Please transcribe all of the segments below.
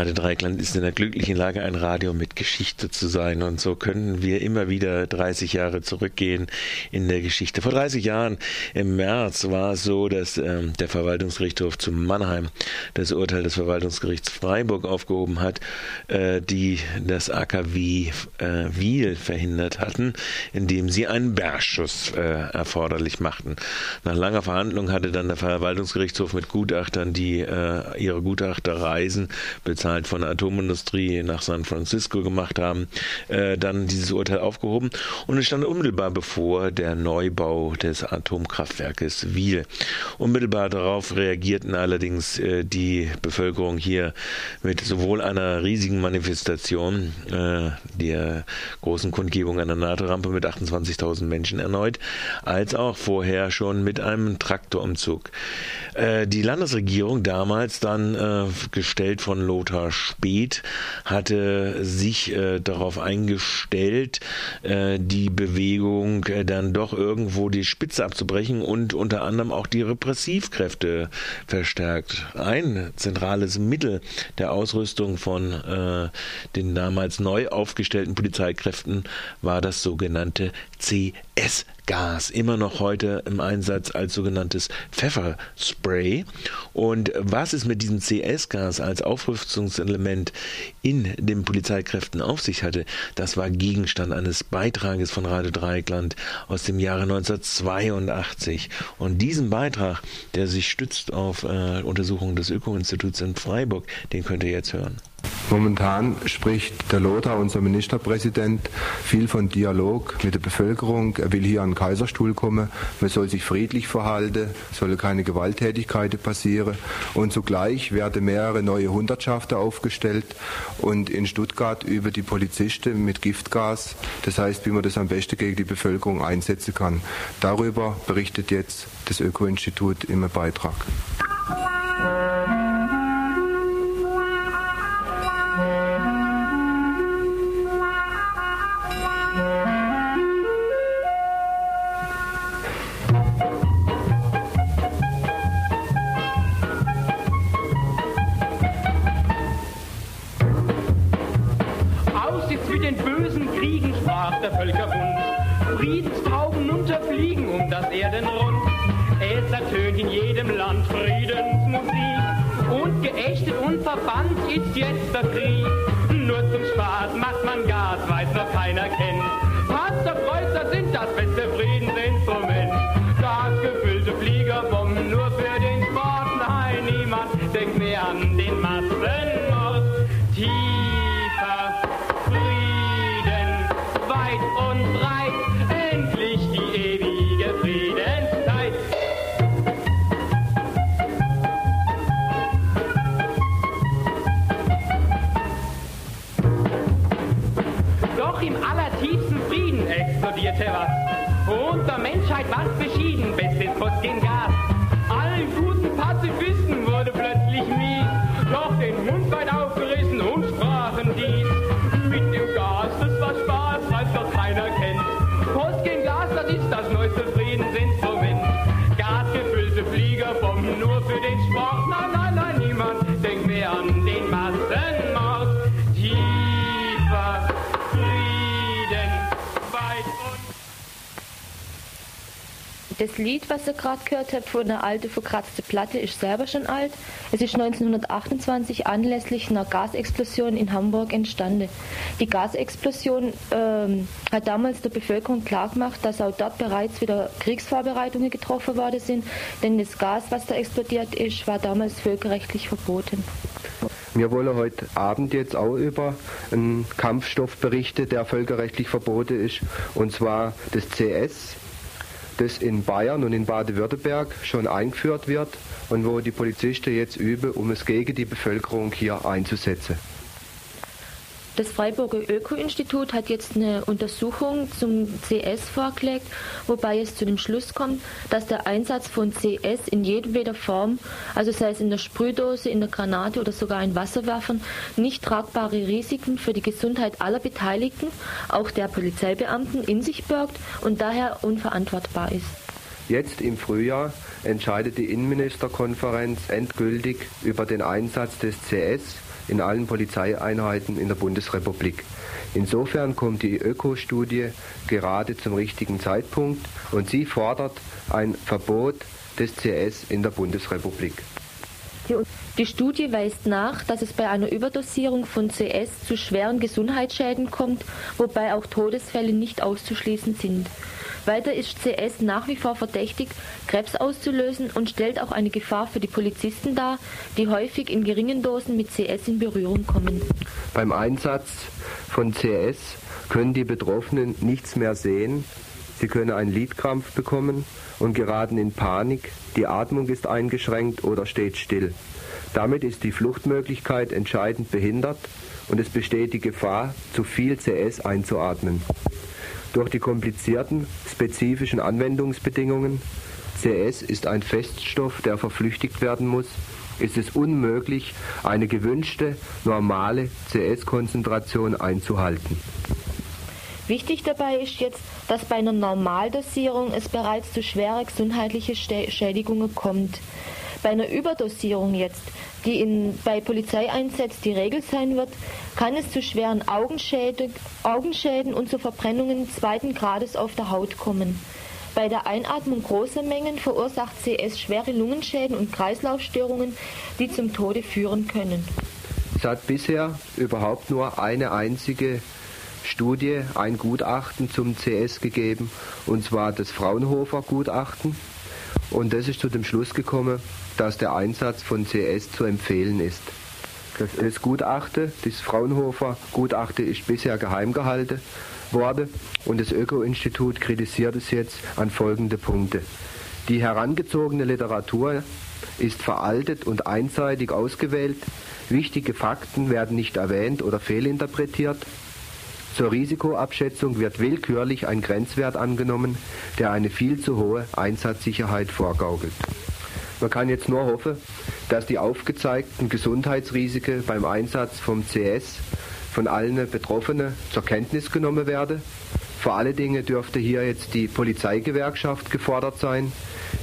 Radio Dreikland ist in der glücklichen Lage, ein Radio mit Geschichte zu sein. Und so können wir immer wieder 30 Jahre zurückgehen in der Geschichte. Vor 30 Jahren im März war es so, dass äh, der Verwaltungsgerichtshof zu Mannheim das Urteil des Verwaltungsgerichts Freiburg aufgehoben hat, äh, die das AKW äh, Wiel verhindert hatten, indem sie einen Bergschuss äh, erforderlich machten. Nach langer Verhandlung hatte dann der Verwaltungsgerichtshof mit Gutachtern, die äh, ihre Gutachterreisen bezahlt von der Atomindustrie nach San Francisco gemacht haben, äh, dann dieses Urteil aufgehoben und es stand unmittelbar bevor der Neubau des Atomkraftwerkes Wiel. Unmittelbar darauf reagierten allerdings äh, die Bevölkerung hier mit sowohl einer riesigen Manifestation, äh, der großen Kundgebung an der NATO-Rampe mit 28.000 Menschen erneut, als auch vorher schon mit einem Traktorumzug. Äh, die Landesregierung damals dann äh, gestellt von Lothar Speth hatte sich äh, darauf eingestellt, äh, die Bewegung äh, dann doch irgendwo die Spitze abzubrechen und unter anderem auch die Repressivkräfte verstärkt. Ein zentrales Mittel der Ausrüstung von äh, den damals neu aufgestellten Polizeikräften war das sogenannte CS Gas, immer noch heute im Einsatz als sogenanntes Pfefferspray. Und was es mit diesem CS-Gas als Aufrüstungselement in den Polizeikräften auf sich hatte, das war Gegenstand eines Beitrages von Radio Dreieckland aus dem Jahre 1982. Und diesen Beitrag, der sich stützt auf äh, Untersuchungen des Öko-Instituts in Freiburg, den könnt ihr jetzt hören. Momentan spricht der Lothar, unser Ministerpräsident, viel von Dialog mit der Bevölkerung. Er will hier an den Kaiserstuhl kommen. Man soll sich friedlich verhalten, soll keine Gewalttätigkeiten passieren. Und zugleich werden mehrere neue Hundertschaften aufgestellt und in Stuttgart über die Polizisten mit Giftgas. Das heißt, wie man das am besten gegen die Bevölkerung einsetzen kann. Darüber berichtet jetzt das Öko-Institut im Beitrag. Ertönt in jedem Land Friedensmusik. Und geächtet und verbannt ist jetzt der Krieg. Nur zum Spaß macht man Gas, weiß noch keiner kennt. Panzerkreuzer sind das beste Friedensinstrument. Gasgefüllte Fliegerbomben nur für den Sport. Nein, niemand denkt mehr an den Massenmord. Tiefer Doch im allertiefsten Frieden explodierte was. Und der Menschheit war's beschieden, bestes Phosgengas. Allen guten Pazifisten wurde plötzlich mies, doch den Mund weit aufgerissen und sprachen dies. Das Lied, was ihr gerade gehört habt, von einer alten verkratzte Platte, ist selber schon alt. Es ist 1928 anlässlich einer Gasexplosion in Hamburg entstanden. Die Gasexplosion ähm, hat damals der Bevölkerung klargemacht, dass auch dort bereits wieder Kriegsvorbereitungen getroffen worden sind, denn das Gas, was da explodiert ist, war damals völkerrechtlich verboten. Wir wollen heute Abend jetzt auch über einen Kampfstoff berichten, der völkerrechtlich verboten ist, und zwar das CS, das in Bayern und in Baden-Württemberg schon eingeführt wird und wo die Polizisten jetzt üben, um es gegen die Bevölkerung hier einzusetzen. Das Freiburger Öko-Institut hat jetzt eine Untersuchung zum CS vorgelegt, wobei es zu dem Schluss kommt, dass der Einsatz von CS in jedweder Form, also sei es in der Sprühdose, in der Granate oder sogar in Wasserwerfern, nicht tragbare Risiken für die Gesundheit aller Beteiligten, auch der Polizeibeamten, in sich birgt und daher unverantwortbar ist. Jetzt im Frühjahr entscheidet die Innenministerkonferenz endgültig über den Einsatz des CS in allen Polizeieinheiten in der Bundesrepublik. Insofern kommt die Öko-Studie gerade zum richtigen Zeitpunkt und sie fordert ein Verbot des CS in der Bundesrepublik. Die Studie weist nach, dass es bei einer Überdosierung von CS zu schweren Gesundheitsschäden kommt, wobei auch Todesfälle nicht auszuschließen sind. Weiter ist CS nach wie vor verdächtig, Krebs auszulösen und stellt auch eine Gefahr für die Polizisten dar, die häufig in geringen Dosen mit CS in Berührung kommen. Beim Einsatz von CS können die Betroffenen nichts mehr sehen, sie können einen Lidkrampf bekommen und geraten in Panik, die Atmung ist eingeschränkt oder steht still. Damit ist die Fluchtmöglichkeit entscheidend behindert und es besteht die Gefahr, zu viel CS einzuatmen. Durch die komplizierten, spezifischen Anwendungsbedingungen, CS ist ein Feststoff, der verflüchtigt werden muss, ist es unmöglich, eine gewünschte, normale CS-Konzentration einzuhalten. Wichtig dabei ist jetzt, dass bei einer Normaldosierung es bereits zu schweren gesundheitlichen Schädigungen kommt. Bei einer Überdosierung jetzt, die in, bei Polizeieinsätzen die Regel sein wird, kann es zu schweren Augenschäden, Augenschäden und zu Verbrennungen zweiten Grades auf der Haut kommen. Bei der Einatmung großer Mengen verursacht CS schwere Lungenschäden und Kreislaufstörungen, die zum Tode führen können. Es hat bisher überhaupt nur eine einzige Studie, ein Gutachten zum CS gegeben, und zwar das Fraunhofer Gutachten. Und das ist zu dem Schluss gekommen, dass der Einsatz von CS zu empfehlen ist. Das, das Gutachten, das Fraunhofer Gutachten ist bisher geheim gehalten worden und das Öko-Institut kritisiert es jetzt an folgende Punkte. Die herangezogene Literatur ist veraltet und einseitig ausgewählt. Wichtige Fakten werden nicht erwähnt oder fehlinterpretiert. Zur Risikoabschätzung wird willkürlich ein Grenzwert angenommen, der eine viel zu hohe Einsatzsicherheit vorgaukelt. Man kann jetzt nur hoffen, dass die aufgezeigten Gesundheitsrisiken beim Einsatz vom CS von allen Betroffenen zur Kenntnis genommen werden. Vor allen Dingen dürfte hier jetzt die Polizeigewerkschaft gefordert sein,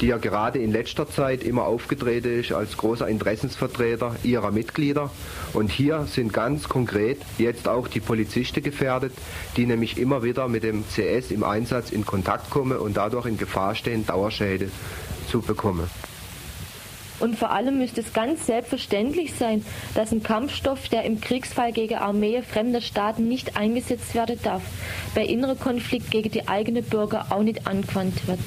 die ja gerade in letzter Zeit immer aufgetreten ist als großer Interessensvertreter ihrer Mitglieder. Und hier sind ganz konkret jetzt auch die Polizisten gefährdet, die nämlich immer wieder mit dem CS im Einsatz in Kontakt kommen und dadurch in Gefahr stehen, Dauerschäden zu bekommen. Und vor allem müsste es ganz selbstverständlich sein, dass ein Kampfstoff, der im Kriegsfall gegen Armee fremder Staaten nicht eingesetzt werden darf, bei innerer Konflikt gegen die eigenen Bürger auch nicht angewandt wird.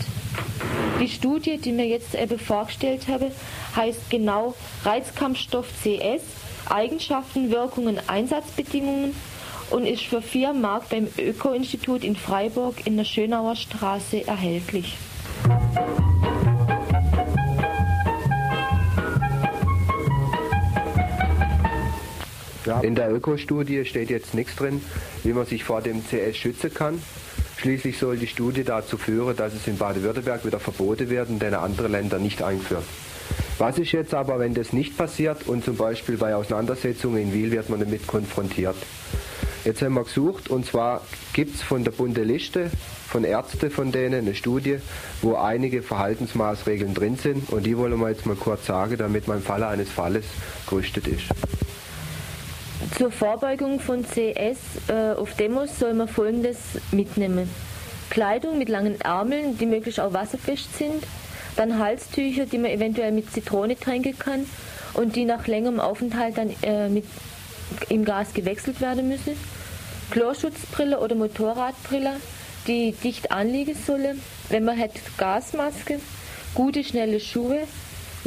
Die Studie, die mir jetzt eben vorgestellt habe, heißt genau Reizkampfstoff CS, Eigenschaften, Wirkungen, Einsatzbedingungen und ist für vier Mark beim Öko-Institut in Freiburg in der Schönauer Straße erhältlich. In der Ökostudie steht jetzt nichts drin, wie man sich vor dem CS schützen kann. Schließlich soll die Studie dazu führen, dass es in Baden-Württemberg wieder verboten werden, denn andere Länder nicht einführt. Was ist jetzt aber, wenn das nicht passiert und zum Beispiel bei Auseinandersetzungen in Wiel wird man damit konfrontiert? Jetzt haben wir gesucht und zwar gibt es von der bunte Liste von Ärzten von denen eine Studie, wo einige Verhaltensmaßregeln drin sind und die wollen wir jetzt mal kurz sagen, damit im Falle eines Falles gerüstet ist. Zur Vorbeugung von CS äh, auf Demos soll man folgendes mitnehmen. Kleidung mit langen Ärmeln, die möglichst auch wasserfest sind, dann Halstücher, die man eventuell mit Zitrone tränken kann und die nach längerem Aufenthalt dann äh, mit, im Gas gewechselt werden müssen. Chlorschutzbrille oder Motorradbrille, die dicht anliegen sollen. Wenn man hat Gasmaske, gute schnelle Schuhe,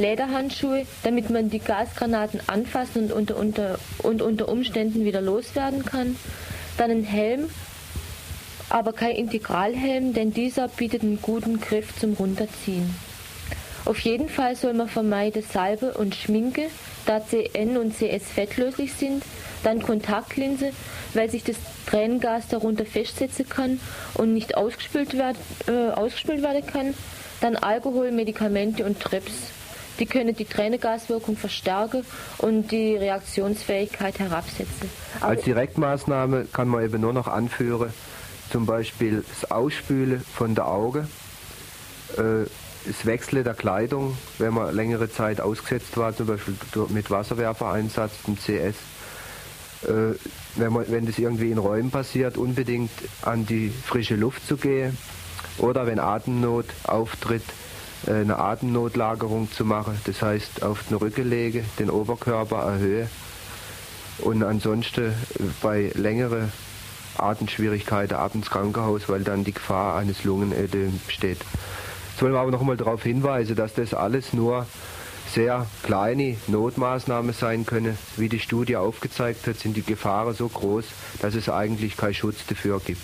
Lederhandschuhe, damit man die Gasgranaten anfassen und unter, unter, und unter Umständen wieder loswerden kann. Dann ein Helm, aber kein Integralhelm, denn dieser bietet einen guten Griff zum Runterziehen. Auf jeden Fall soll man vermeiden Salbe und Schminke, da CN und CS fettlöslich sind, dann Kontaktlinse, weil sich das Tränengas darunter festsetzen kann und nicht ausgespült, werd, äh, ausgespült werden kann, dann Alkohol, Medikamente und Trips. Die können die Tränengaswirkung verstärken und die Reaktionsfähigkeit herabsetzen. Aber Als Direktmaßnahme kann man eben nur noch anführen, zum Beispiel das Ausspülen von der Augen, äh, das Wechseln der Kleidung, wenn man längere Zeit ausgesetzt war, zum Beispiel mit Wasserwerfereinsatz, dem CS, äh, wenn, man, wenn das irgendwie in Räumen passiert, unbedingt an die frische Luft zu gehen oder wenn Atemnot auftritt, eine Atemnotlagerung zu machen. Das heißt, auf den Rücken lege, den Oberkörper erhöhe und ansonsten äh, bei längeren Atemschwierigkeiten ab ins Krankenhaus, weil dann die Gefahr eines Lungenödems besteht. Jetzt wollen wir aber noch einmal darauf hinweisen, dass das alles nur sehr kleine Notmaßnahmen sein können. Wie die Studie aufgezeigt hat, sind die Gefahren so groß, dass es eigentlich keinen Schutz dafür gibt.